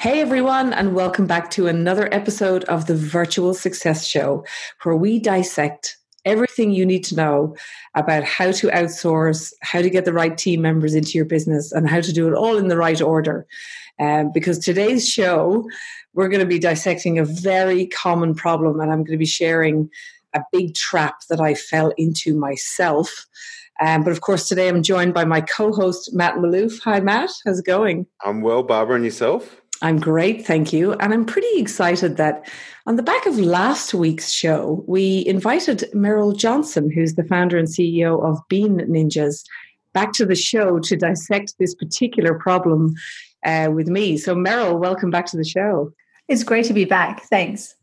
Hey everyone, and welcome back to another episode of the Virtual Success Show, where we dissect everything you need to know about how to outsource, how to get the right team members into your business, and how to do it all in the right order. Um, because today's show, we're going to be dissecting a very common problem, and I'm going to be sharing a big trap that I fell into myself. Um, but of course, today I'm joined by my co host, Matt Maloof. Hi, Matt. How's it going? I'm well, Barbara, and yourself? I'm great, thank you. And I'm pretty excited that on the back of last week's show, we invited Meryl Johnston, who's the founder and CEO of Bean Ninjas, back to the show to dissect this particular problem uh, with me. So, Meryl, welcome back to the show. It's great to be back. Thanks.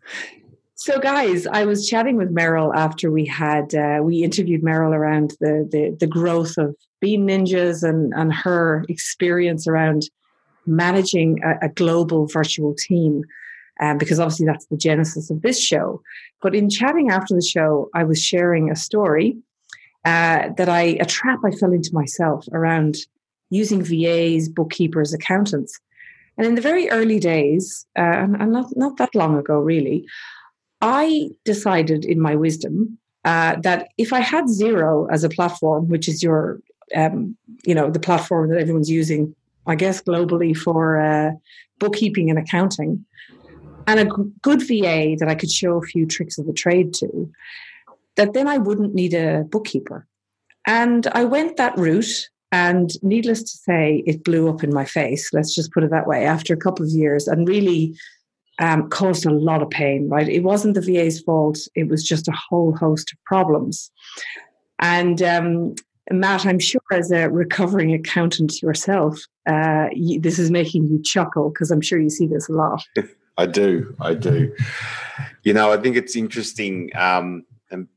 So, guys, I was chatting with Meryl after we had uh, we interviewed Meryl around the, the the growth of Bean Ninjas and and her experience around managing a, a global virtual team. Um, because obviously that's the genesis of this show. But in chatting after the show, I was sharing a story uh, that I, a trap I fell into myself around using VAs, bookkeepers, accountants. And in the very early days, uh, and, and not, not that long ago, really, I decided in my wisdom uh, that if I had Xero as a platform, which is your, um, you know, the platform that everyone's using I guess, globally for uh, bookkeeping and accounting, and a good VA that I could show a few tricks of the trade to, that then I wouldn't need a bookkeeper. And I went that route. And needless to say, it blew up in my face. Let's just put it that way. After a couple of years, and really um, caused a lot of pain. Right, it wasn't the VA's fault. It was just a whole host of problems. And um, Matt, I'm sure as a recovering accountant yourself, uh, you, this is making you chuckle because I'm sure you see this a lot. I do. I do. You know, I think it's interesting. Um, and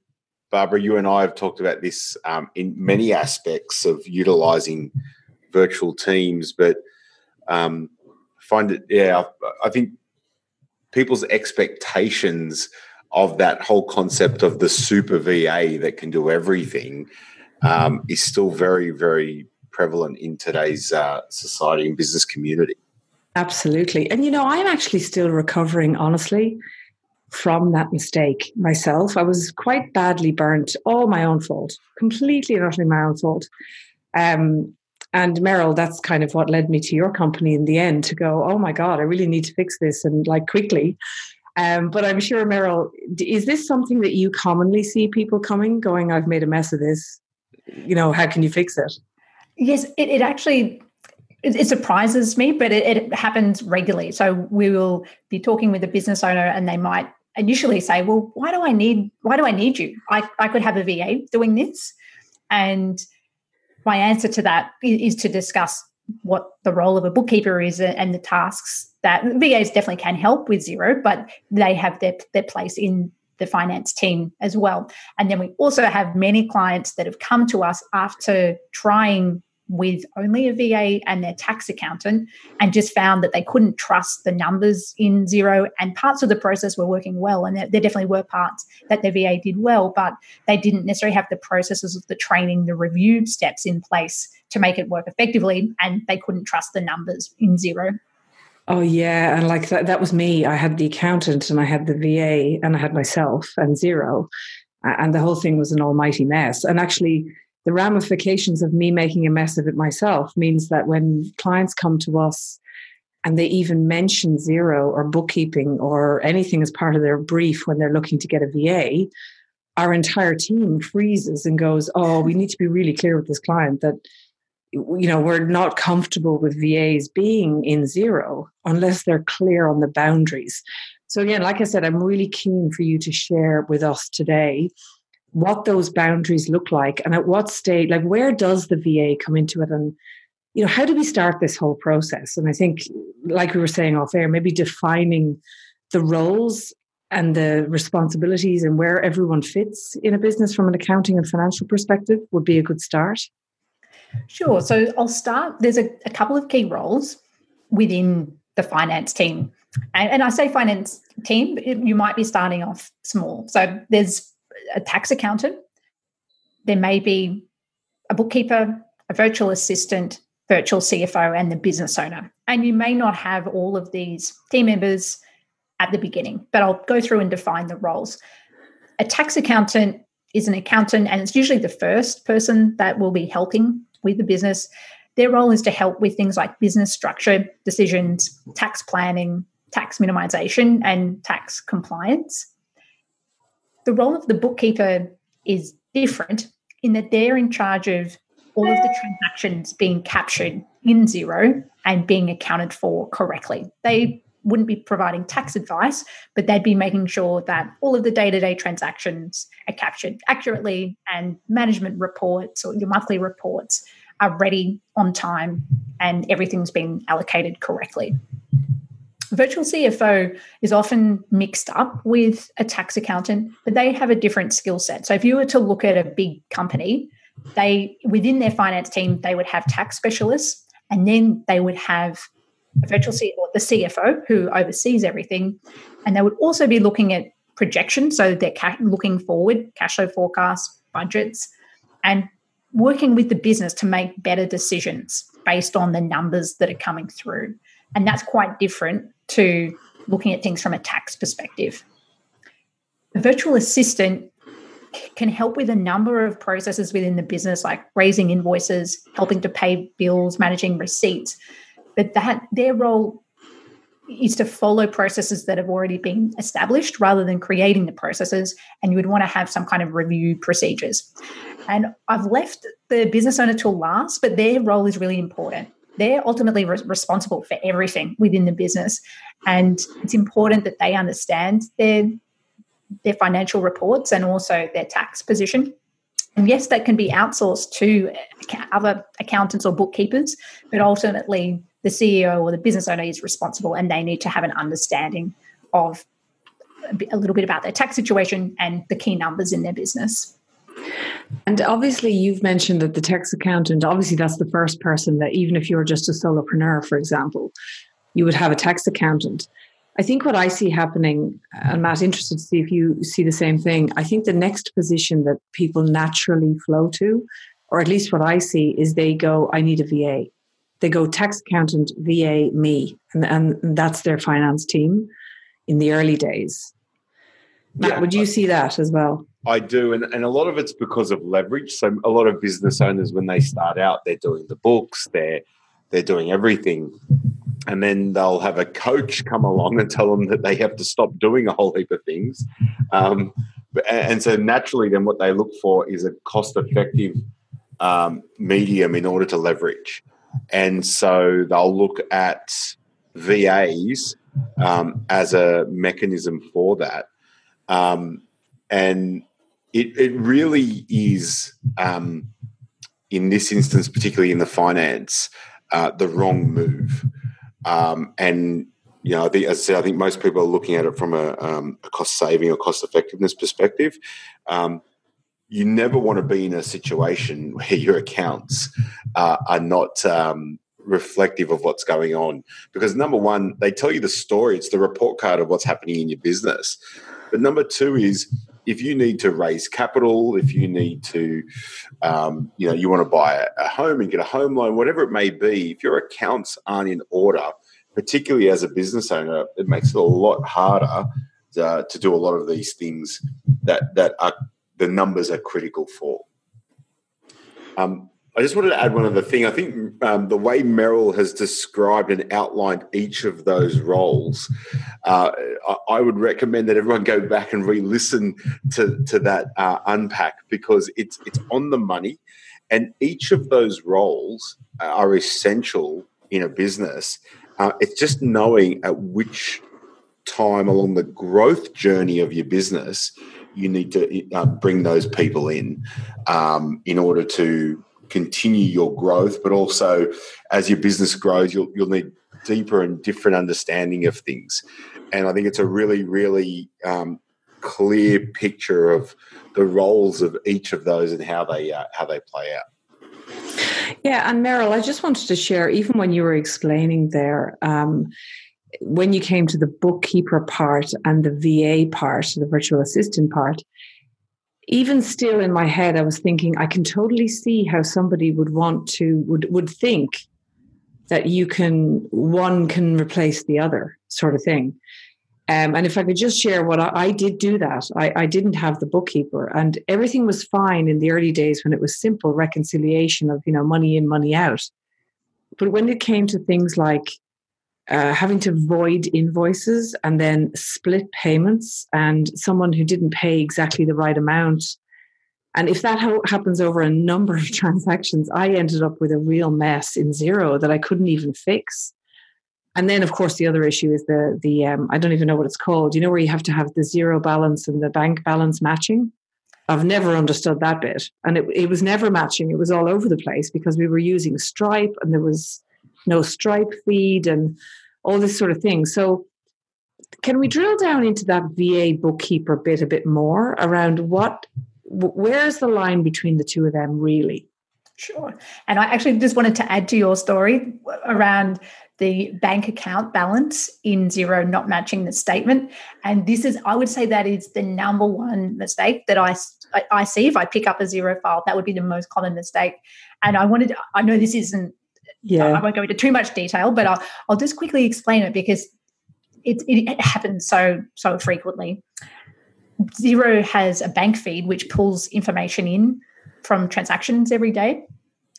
Barbara, you and I have talked about this um, in many aspects of utilizing virtual teams, but um, find it, yeah, I, I think people's expectations of that whole concept of the super VA that can do everything um, is still very, very prevalent in today's uh, society and business community. Absolutely. And, you know, I'm actually still recovering, honestly, from that mistake myself. I was quite badly burnt, all my own fault, completely and utterly my own fault. Um, and Meryl, that's kind of what led me to your company in the end to go, oh my God, I really need to fix this and like quickly. Um, but I'm sure, Meryl, is this something that you commonly see people coming, going, I've made a mess of this? You know, how can you fix it? Yes, it, it actually it, it, surprises me, but it, it happens regularly. So we will be talking with a business owner, and they might initially say, "Well, why do I need why do I need you? I, I could have a VA doing this." And my answer to that is, to discuss what the role of a bookkeeper is and the tasks that VAs definitely can help with Xero, but they have their, their place in the finance team as well. And then we also have many clients that have come to us after trying with only a VA and their tax accountant and just found that they couldn't trust the numbers in Xero and parts of the process were working well and there, there, definitely were parts that their VA did well but they didn't necessarily have the processes of the training the review steps in place to make it work effectively and they couldn't trust the numbers in Xero Oh yeah, and like that, that was me. I had the accountant and I had the VA and I had myself and Xero. and the whole thing was an almighty mess. And actually, the ramifications of me making a mess of it myself means that when clients come to us and they even mention Xero or bookkeeping or anything as part of their brief when they're looking to get a VA, our entire team freezes and goes, "Oh, we need to be really clear with this client that." You know we're not comfortable with vas being in Xero unless they're clear on the boundaries so again like i said i'm really keen for you to share with us today what those boundaries look like and at what state like where does the va come into it and you know how do we start this whole process and i think like we were saying off air maybe defining the roles and the responsibilities and where everyone fits in a business from an accounting and financial perspective would be a good start? Sure. So I'll start. There's a, a couple of key roles within the finance team. And, and I say finance team, you might be starting off small. So there's a tax accountant, there may be a bookkeeper, a virtual assistant, virtual CFO, and the business owner. And you may not have all of these team members at the beginning, but I'll go through and define the roles. A tax accountant is an accountant, and it's usually the first person that will be helping with the business. Their role is to help with things like business structure decisions, tax planning, tax minimization, and tax compliance. The role of the bookkeeper is different in that they're in charge of all of the transactions being captured in Xero and being accounted for correctly. They wouldn't be providing tax advice, but they'd be making sure that all of the day to day transactions are captured accurately and management reports or your monthly reports are ready on time and everything's been allocated correctly. Virtual CFO is often mixed up with a tax accountant, but they have a different skill set. So if you were to look at a big company, they within their finance team, they would have tax specialists and then they would have virtual CFO, the CFO who oversees everything. And they would also be looking at projections. So they're looking forward, cash flow forecasts, budgets, and working with the business to make better decisions based on the numbers that are coming through. And that's quite different to looking at things from a tax perspective. A virtual assistant can help with a number of processes within the business, like raising invoices, helping to pay bills, managing receipts. But that their role is to follow processes that have already been established rather than creating the processes. And you would want to have some kind of review procedures. And I've left the business owner till last, but their role is really important. They're ultimately re- responsible for everything within the business. And it's important that they understand their, their financial reports and also their tax position. And yes, that can be outsourced to other accountants or bookkeepers, but ultimately the CEO or the business owner is responsible and they need to have an understanding of a little bit about their tax situation and the key numbers in their business. And obviously, you've mentioned that the tax accountant, obviously, that's the first person that even if you're just a solopreneur, for example, you would have a tax accountant. I think what I see happening, uh, and Matt, interested to see if you see the same thing. I think the next position that people naturally flow to, or at least what I see, is they go, I need a VA. They go tax accountant, VA, me. And, and that's their finance team in the early days. Matt, yeah, would you see that as well? I do, and, and a lot of it's because of leverage. So a lot of business owners, when they start out, they're doing the books, they're they're doing everything, and then they'll have a coach come along and tell them that they have to stop doing a whole heap of things. Um, and so naturally, then what they look for is a cost-effective um, medium in order to leverage, and so they'll look at VAs um, as a mechanism for that. Um, and it, it really is, um, in this instance, particularly in the finance, uh, the wrong move. Um, and you know, I think, as I said, I think most people are looking at it from a, um, a cost saving or cost effectiveness perspective. You never want to be in a situation where your accounts uh, are not um, reflective of what's going on. Because number one, they tell you the story; it's the report card of what's happening in your business. But number two is if you need to raise capital, if you need to, um, you know, you want to buy a, home and get a home loan, whatever it may be, if your accounts aren't in order, particularly as a business owner, it makes it a lot harder to, to do a lot of these things that that are the numbers are critical for. Um, I just wanted to add one other thing. I think um, the way Meryl has described and outlined each of those roles, uh, I would recommend that everyone go back and re-listen to, to that uh, unpack because it's it's on the money, and each of those roles are essential in a business. Uh, it's just knowing at which time along the growth journey of your business you need to uh, bring those people in um, in order to continue your growth, but also as your business grows, you'll, you'll need deeper and different understanding of things. and I think it's a really, really um, clear picture of the roles of each of those and how they uh, how they play out. Yeah, and Meryl, I just wanted to share, even when you were explaining there, um, when you came to the bookkeeper part and the VA part, the virtual assistant part, even still in my head, I was thinking I can totally see how somebody would want to would would think that you can one can replace the other sort of thing. Um, and if I could just share what I, I did do that, I, I, didn't have the bookkeeper, and everything was fine in the early days when it was simple reconciliation of you know money in, money out. But when it came to things like uh, having to void invoices and then split payments, and someone who didn't pay exactly the right amount, and if that ha- happens over a number of transactions, I ended up with a real mess in Xero that I couldn't even fix. And then, of course, the other issue is the the um, I don't even know what it's called. You know where you have to have the Xero balance and the bank balance matching. I've never understood that bit, and it, it was never matching. It was all over the place because we were using Stripe, and there was no Stripe feed, and all this sort of thing. So, can we drill down into that VA bookkeeper bit a bit more around what, where's the line between the two of them really? Sure. And I actually just wanted to add to your story around the bank account balance in Xero not matching the statement. And this is, I would say, that is the number one mistake that I, I see if I pick up a Xero file. That would be the most common mistake. And I wanted, I know this isn't, yeah, I won't go into too much detail, but I'll, I'll just quickly explain it because it, it happens so, so frequently. Xero has a bank feed which pulls information in from transactions every day.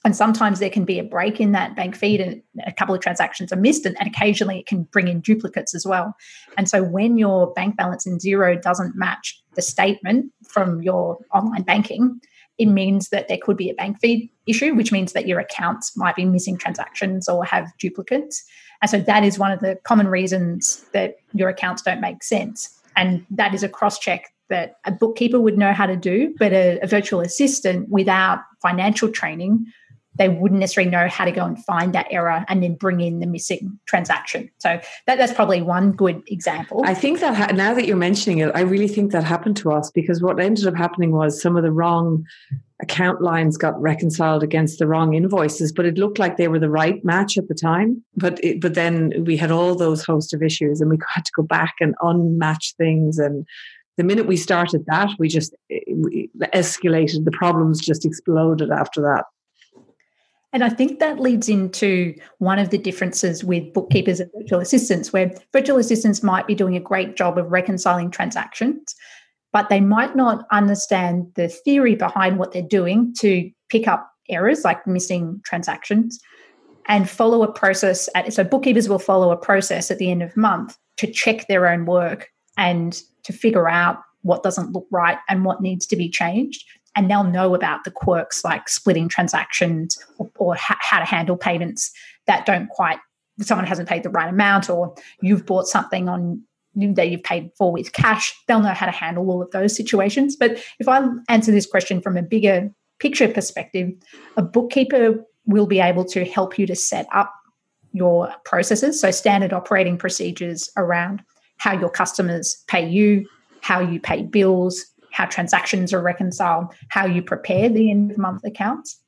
And sometimes there can be a break in that bank feed and a couple of transactions are missed, and, and, occasionally it can bring in duplicates as well. And so when your bank balance in Xero doesn't match the statement from your online banking, it means that there could be a bank feed issue, which means that your accounts might be missing transactions or have duplicates. And so that is one of the common reasons that your accounts don't make sense. And that is a cross check that a bookkeeper would know how to do, but a, a virtual assistant without financial training they wouldn't necessarily know how to go and find that error and then bring in the missing transaction. So that, that's probably one good example. I think that ha- now that you're mentioning it, I really think that happened to us because what ended up happening was some of the wrong account lines got reconciled against the wrong invoices, but it looked like they were the right match at the time. But it, but then we had all those host of issues, and we had to go back and unmatch things. And the minute we started that, we just eh, we escalated. The problems just exploded after that. And I think that leads into one of the differences with bookkeepers and virtual assistants, where virtual assistants might be doing a great job of reconciling transactions, but they might not understand the theory behind what they're doing to pick up errors like missing transactions and follow a process at so bookkeepers will follow a process at the end of month to check their own work and to figure out what doesn't look right and what needs to be changed and they'll know about the quirks like splitting transactions or, or ha- how to handle payments that don't quite someone hasn't paid the right amount or you've bought something on that you've paid for with cash. They'll know how to handle all of those situations. But if i answer this question from a bigger picture perspective a bookkeeper will be able to help you to set up your processes. So standard operating procedures around how your customers pay you how you pay bills how transactions are reconciled, how you prepare the end of month accounts.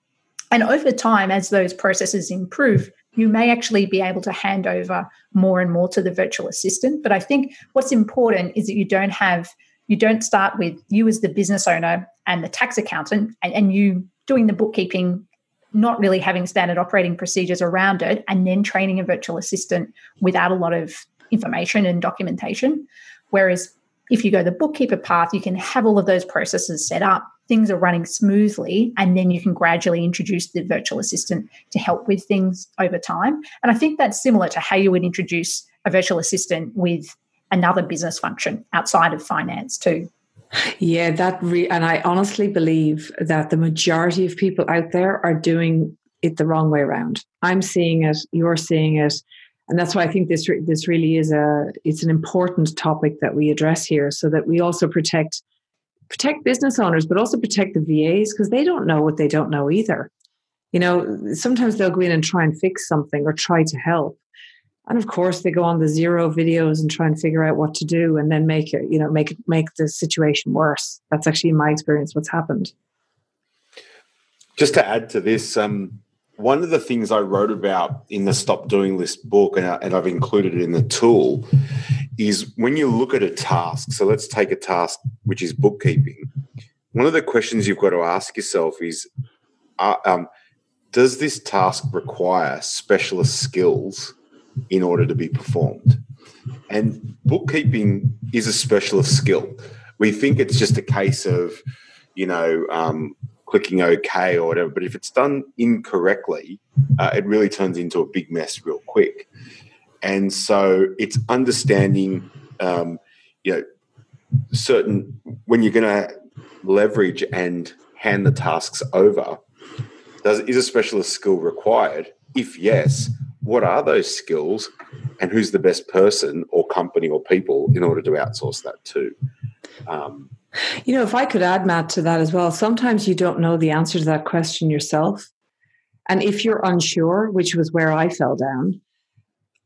And over time, as those processes improve, you may actually be able to hand over more and more to the virtual assistant. But I think what's important is that you don't have, you don't start with you as the business owner and the tax accountant and, and you doing the bookkeeping, not really having standard operating procedures around it, and then training a virtual assistant without a lot of information and documentation. Whereas if you go the bookkeeper path, you can have all of those processes set up, things are running smoothly, and then you can gradually introduce the virtual assistant to help with things over time. And I think that's similar to how you would introduce a virtual assistant with another business function outside of finance, too. Yeah, that re- and I honestly believe that the majority of people out there are doing it the wrong way around. I'm seeing it, you're seeing it and that's why I think this re- this really is a it's an important topic that we address here, so that we also protect protect business owners, but also protect the VAs because they don't know what they don't know either. You know, sometimes they'll go in and try and fix something or try to help, and of course they go on the Xero videos and try and figure out what to do and then make it you know make it make the situation worse. That's actually in my experience what's happened. Just to add to this um, one of the things i wrote about in the stop doing list book and, I, and i've included it in the tool is when you look at a task so let's take a task which is bookkeeping one of the questions you've got to ask yourself is uh, um, does this task require specialist skills in order to be performed. And bookkeeping is a specialist skill. We think it's just a case of, you know, um, clicking OK or whatever, but if it's done incorrectly, uh, it really turns into a big mess real quick. And so it's understanding, um, you know, certain when you're going to leverage and hand the tasks over. Does is a specialist skill required? If yes, what are those skills and who's the best person or company or people in order to outsource that to? Um, you know, if I could add, Matt, to that as well, sometimes you don't know the answer to that question yourself. And if you're unsure, which was where I fell down,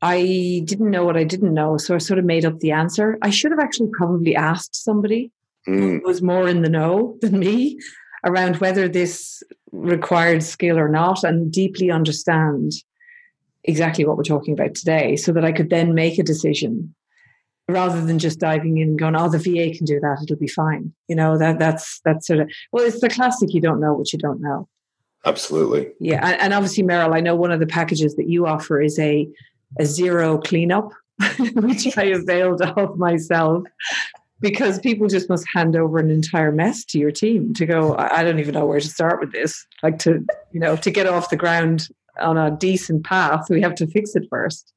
I didn't know what I didn't know. So I sort of made up the answer. I should have actually probably asked somebody mm. who was more in the know than me around whether this required skill or not and deeply understand exactly what we're talking about today so that I could then make a decision rather than just diving in and going, oh, the VA can do that, it'll be fine. You know, that that's that's sort of well, it's the classic you don't know what you don't know. Absolutely. Yeah. And, and obviously, Meryl, I know one of the packages that you offer is a a Xero cleanup, which I availed of myself because people just must hand over an entire mess to your team to go i don't even know where to start with this like to you know to get off the ground on a decent path, we have to fix it first.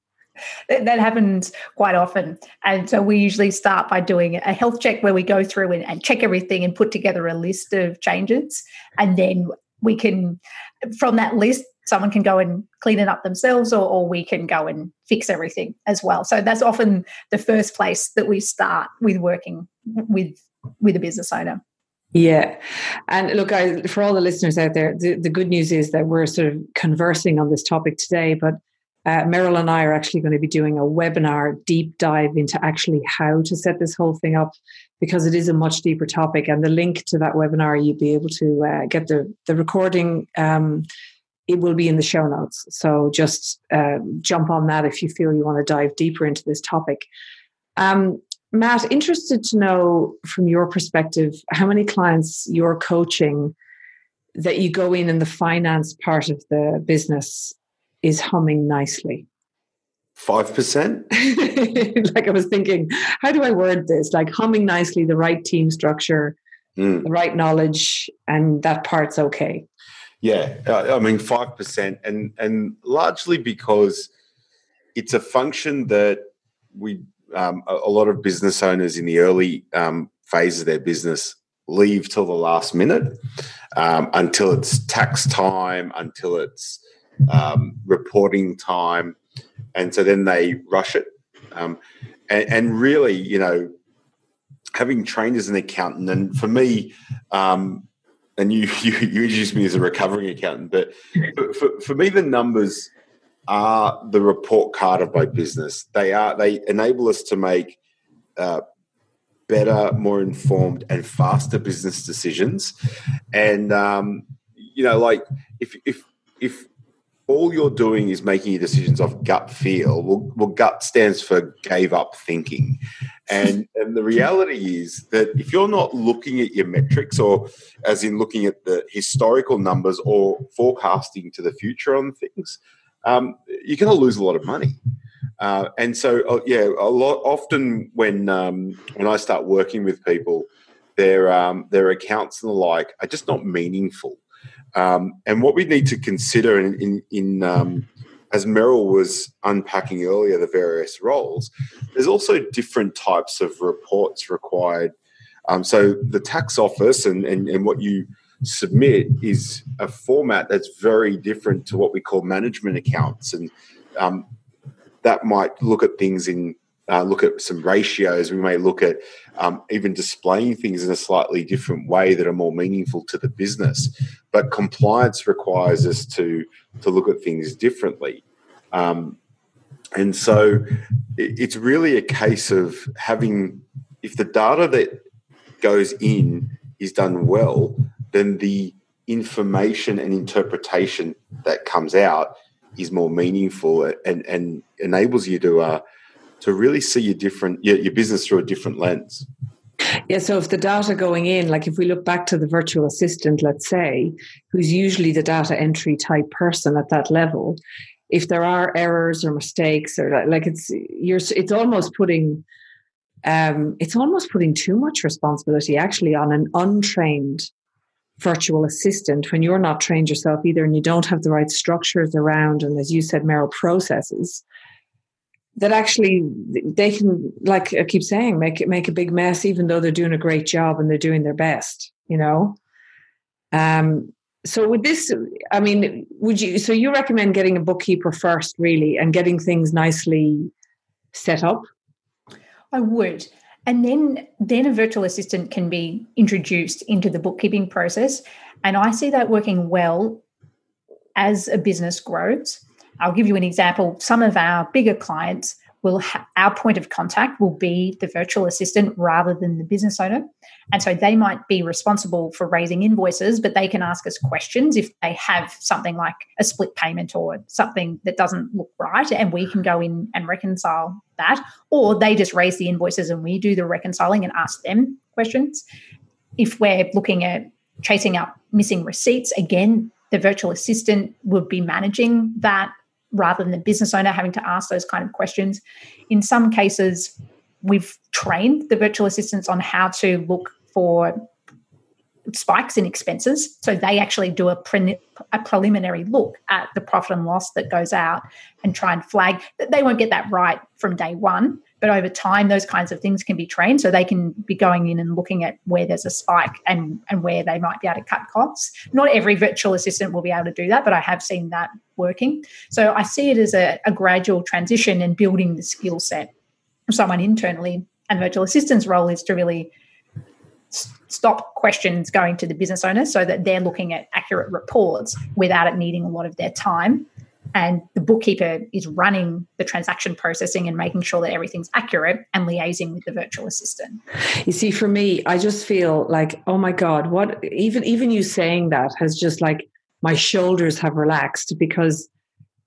That happens quite often. And so we usually start by doing a health check where we go through and, and check everything and put together a list of changes. And then we can, from that list, someone can go and clean it up themselves or, or, we can go and fix everything as well so that's often the first place that we start with working with with a business owner yeah. And look, I, for all the listeners out there, the, the good news is that we're sort of conversing on this topic today, but uh, Meryl and I are actually going to be doing a webinar deep dive into actually how to set this whole thing up because it is a much deeper topic. And the link to that webinar, you'll be able to uh, get the, the recording. Um, it will be in the show notes. So just uh, jump on that if you feel you want to dive deeper into this topic. Um, Matt, interested to know from your perspective how many clients you're coaching that you go in in the finance part of the business is humming nicely. Five percent. like I was thinking, how do I word this? Like humming nicely, the right team structure, mm. the right knowledge, and that part's okay. Yeah, I mean five percent, and and largely because it's a function that we um, a, a, lot of business owners in the early um, phase of their business leave till the last minute um, until it's tax time, until it's um, reporting time, and so then they rush it. Um, and, and, really, you know, having trained as an accountant, and for me, um, and you, you, you introduced me as a recovering accountant, but for, for me, the numbers are the report card of my business. They are they enable us to make uh, better, more informed, and faster business decisions. And um, you know, like if if if all you're doing is making your decisions off gut feel, well, well gut stands for gave up thinking. And, and the reality is that if you're not looking at your metrics, or as in looking at the historical numbers or forecasting to the future on things, um, you're going to lose a lot of money. Uh, and so, uh, yeah, a lot often when um, when I start working with people, their um, their accounts and the like are just not meaningful. Um, and what we need to consider in, in, in um, as Meryl was unpacking earlier, the various roles, there's also different types of reports required. Um, so the tax office and, and, and what you submit is a format that's very different to what we call management accounts, and um, that might look at things in uh, look at some ratios. We may look at um, even displaying things in a slightly different way that are more meaningful to the business. But compliance requires us to to look at things differently. Um, And so it's really a case of having, if the data that goes in is done well, then the information and interpretation that comes out is more meaningful and, and enables you to uh, to really see your different your, your business through a different lens. Yeah, so if the data going in, like if we look back to the virtual assistant, let's say, who's usually the data entry type person at that level, if there are errors or mistakes or like it's you're it's almost putting um it's almost putting too much responsibility actually on an untrained virtual assistant when you're not trained yourself either and you don't have the right structures around and as you said Meryl processes that actually they can like i keep saying make make a big mess even though they're doing a great job and they're doing their best you know? Um so with this i mean would you so you recommend getting a bookkeeper first really and getting things nicely set up? I would. And then then a virtual assistant can be introduced into the bookkeeping process. And i see that working well as a business grows I'll give you an example. Some of our bigger clients will ha- our point of contact will be the virtual assistant rather than the business owner. And so they might be responsible for raising invoices but they can ask us questions if they have something like a split payment or something that doesn't look right and we can go in and reconcile that. Or they just raise the invoices and we do the reconciling and ask them questions. If we're looking at chasing up missing receipts again the virtual assistant would be managing that rather than the business owner having to ask those kind of questions. In some cases, we've trained the virtual assistants on how to look for spikes in expenses. So they actually do a, pre- a preliminary look at the profit and loss that goes out and try and flag that they won't get that right from day one. But over time, those kinds of things can be trained. So they can be going in and looking at where there's a spike and, and where they might be able to cut costs. Not every virtual assistant will be able to do that, but I have seen that working. So I see it as a, a gradual transition and building the skill set of someone internally. And virtual assistant's role is to really stop questions going to the business owner so that they're looking at accurate reports without it needing a lot of their time and the bookkeeper is running the transaction processing and making sure that everything's accurate and liaising with the virtual assistant. You see for me i just feel like oh my god what even even you saying that has just like my shoulders have relaxed because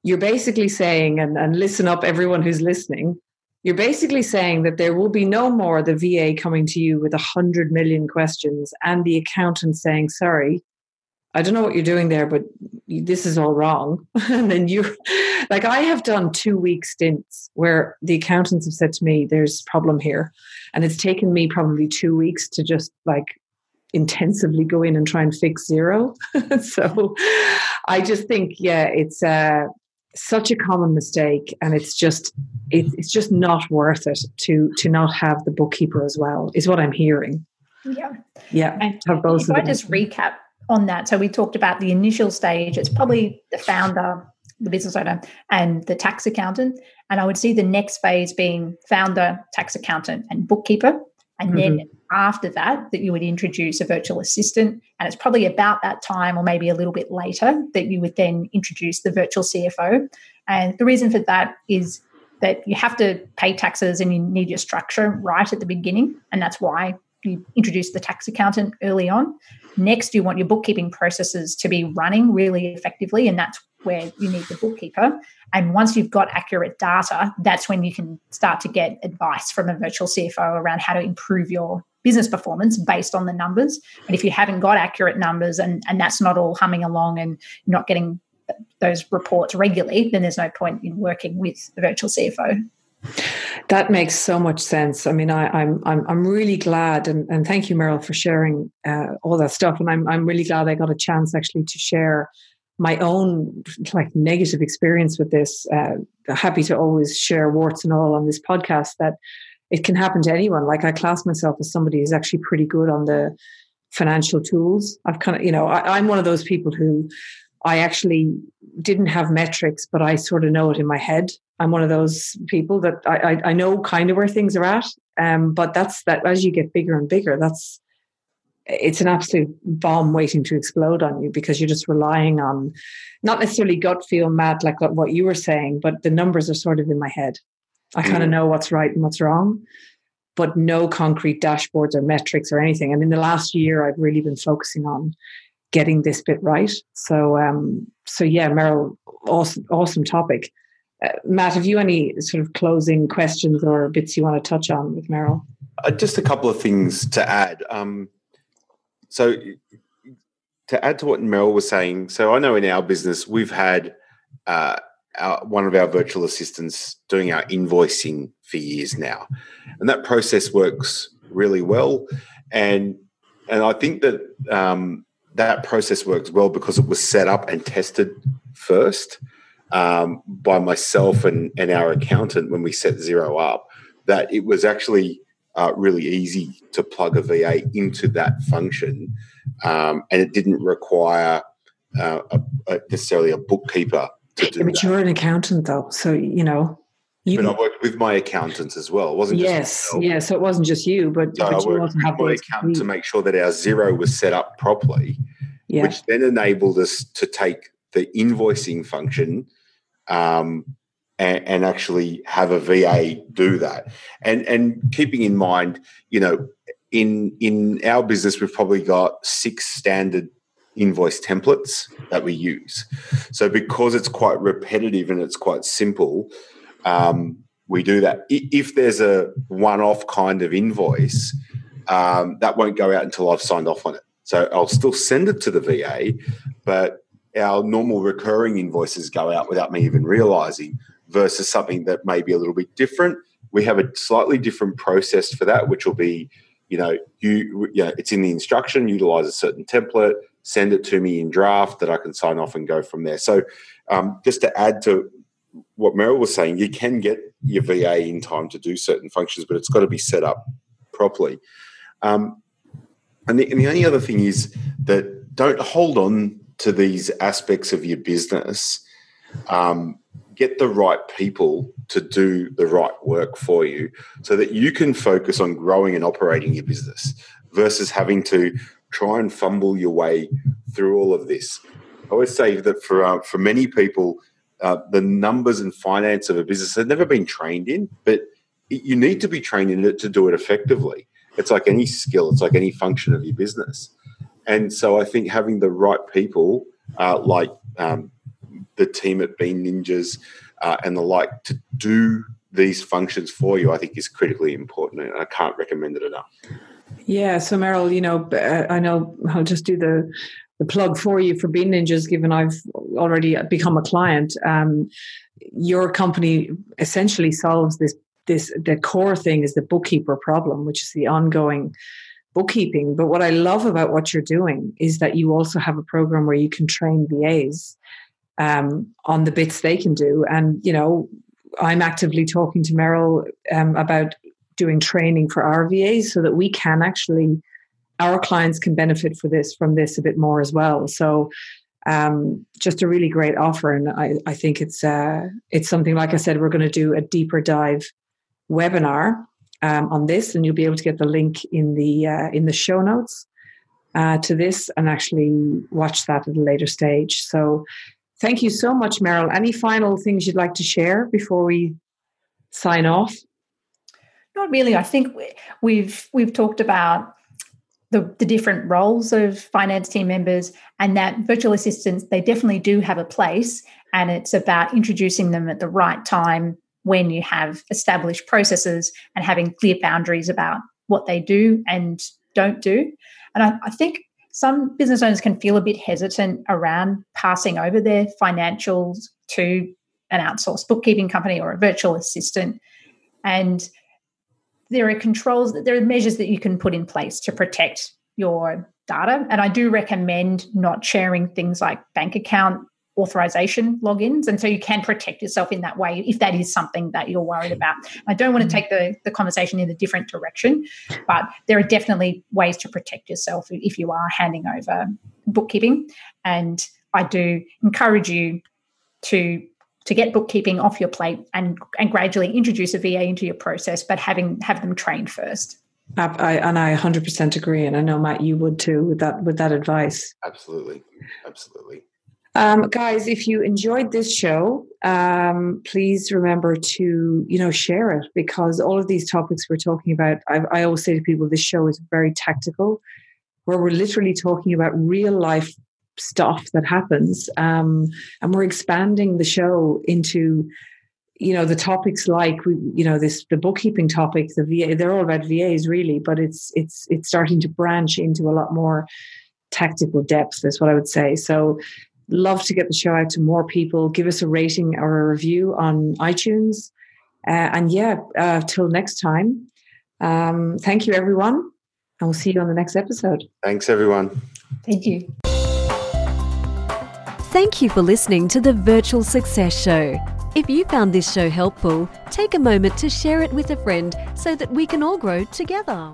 you're basically saying and, and listen up everyone who's listening you're basically saying that there will be no more the va coming to you with a hundred million questions and the accountant saying sorry I don't know what you're doing there, but this is all wrong. and then you, like, I have done two week stints where the accountants have said to me, there's problem here. And it's taken me probably two weeks to just like intensively go in and try and fix Xero. so I just think, yeah, it's uh, such a common mistake. And it's just, it, it's just not worth it to, to not have the bookkeeper as well, is what I'm hearing. Yeah. Yeah. Have both if I just recap on that. So we talked about the initial stage. It's probably the founder, the business owner, and the tax accountant. And I would see the next phase being founder, tax accountant, and bookkeeper. And mm-hmm. then after that, that you would introduce a virtual assistant. And it's probably about that time, or maybe a little bit later, that you would then introduce the virtual CFO. And the reason for that is that you have to pay taxes and you need your structure right at the beginning. And that's why you introduce the tax accountant early on. Next, you want your bookkeeping processes to be running really effectively, and that's where you need the bookkeeper. And once you've got accurate data, that's when you can start to get advice from a virtual CFO around how to improve your business performance based on the numbers. And if you haven't got accurate numbers and, and that's not all humming along and not getting those reports regularly, then there's no point in working with the virtual CFO. That makes so much sense. I mean, I, am I'm, I'm I'm really glad, and, and thank you, Meryl, for sharing uh, all that stuff. And I'm I'm really glad I got a chance actually to share my own like negative experience with this. Uh, happy to always share warts and all on this podcast. That it can happen to anyone. Like I class myself as somebody who's actually pretty good on the financial tools. I've kind of, you know, I, I'm one of those people who I actually didn't have metrics, but I sort of know it in my head. I'm one of those people that I, I, I know kind of where things are at. Um, but that's that as you get bigger and bigger, that's it's an absolute bomb waiting to explode on you because you're just relying on not necessarily gut feel mad like what you were saying, but the numbers are sort of in my head. I kind of mm. know what's right and what's wrong, but no concrete dashboards or metrics or anything. And in the last year, I've really been focusing on getting this bit right. So, um, so yeah, Meryl, awesome, awesome topic. Uh, Matt, have you any sort of closing questions or bits you want to touch on with Meryl? Uh, just a couple of things to add. Um, so, to add to what Meryl was saying, so I know in our business we've had uh, our, one of our virtual assistants doing our invoicing for years now, and that process works really well. And and I think that um, that process works well because it was set up and tested first um, by myself and, and our accountant when we set Xero up. That it was actually uh, really easy to plug a VA into that function, um, and it didn't require uh, a, a necessarily a bookkeeper to do. Yeah, but that. you're an accountant, though, so you know. You, but I worked with my accountants as well. It wasn't yes, yeah. So it wasn't just you, but, so but I worked with my accountant to make sure that our Xero was set up properly, yeah. which then enabled us to take the invoicing function um, and, and actually have a VA do that. And and keeping in mind, you know, in in our business, we've probably got six standard invoice templates that we use. So because it's quite repetitive and it's quite simple, um, we do that. If there's a one-off kind of invoice, um, that won't go out until I've signed off on it. So I'll still send it to the VA, but our normal recurring invoices go out without me even realizing versus something that may be a little bit different. We have a slightly different process for that, which will be, you know, you, you know, it's in the instruction, utilize a certain template, send it to me in draft that I can sign off and go from there. So, um, just to add to what Meryl was saying, you can get your VA in time to do certain functions, but it's got to be set up properly. Um, and, the, and the only other thing is that don't hold on to these aspects of your business. Um, get the right people to do the right work for you so that you can focus on growing and operating your business versus having to try and fumble your way through all of this. I always say that for uh, for many people, uh, the numbers and finance of a business have never been trained in, but you need to be trained in it to do it effectively. It's like any skill, it's like any function of your business. And so I think having the right people, uh, like um, the team at Bean Ninjas uh, and the like, to do these functions for you, I think is critically important. And I can't recommend it enough. Yeah. So, Meryl, you know, uh, I know I'll just do the the plug for you for Bean Ninjas, given I've already become a client. Um, your company essentially solves this. This the core thing is the bookkeeper problem, which is the ongoing bookkeeping. But what I love about what you're doing is that you also have a program where you can train VAs um, on the bits they can do. And you know, I'm actively talking to Meryl um, about doing training for our VAs so that we can actually our clients can benefit for this from this a bit more as well. So um, just a really great offer, and I, I think it's uh, it's something like I said we're going to do a deeper dive webinar um, on this, and you'll be able to get the link in the uh, in the show notes uh, to this, and actually watch that at a later stage. So, thank you so much, Meryl. Any final things you'd like to share before we sign off? Not really. I think we've we've talked about the, the different roles of finance team members and that virtual assistants they definitely do have a place. And it's about introducing them at the right time when you have established processes and having clear boundaries about what they do and don't do. And I, I think some business owners can feel a bit hesitant around passing over their financials to an outsourced bookkeeping company or a virtual assistant. And there are controls that there are measures that you can put in place to protect your data. And i do recommend not sharing things like bank account authorization logins. And so you can protect yourself in that way if that is something that you're worried about. I don't want to mm-hmm. take the, the conversation in a different direction but there are definitely ways to protect yourself if you are handing over bookkeeping. And i do encourage you to to get bookkeeping off your plate and and gradually introduce a VA into your process, but having have them trained first. I, and I 100% agree, and I know Matt, you would too with that with that advice. Absolutely, absolutely. Um, guys, if you enjoyed this show, um, please remember to you know share it because all of these topics we're talking about, I, I always say to people, this show is very tactical, where we're literally talking about real life stuff that happens, um, and we're expanding the show into you know the topics like we you know this the bookkeeping topic the va they're all about vas really but it's it's it's starting to branch into a lot more tactical depth is what i would say. So love to get the show out to more people. Give us a rating or a review on itunes. Uh, and yeah uh, till next time um, thank you everyone and we'll see you on the next episode. Thanks everyone. Thank you thank you for listening to the virtual success show if you found this show helpful, take a moment to share it with a friend so that we can all grow together.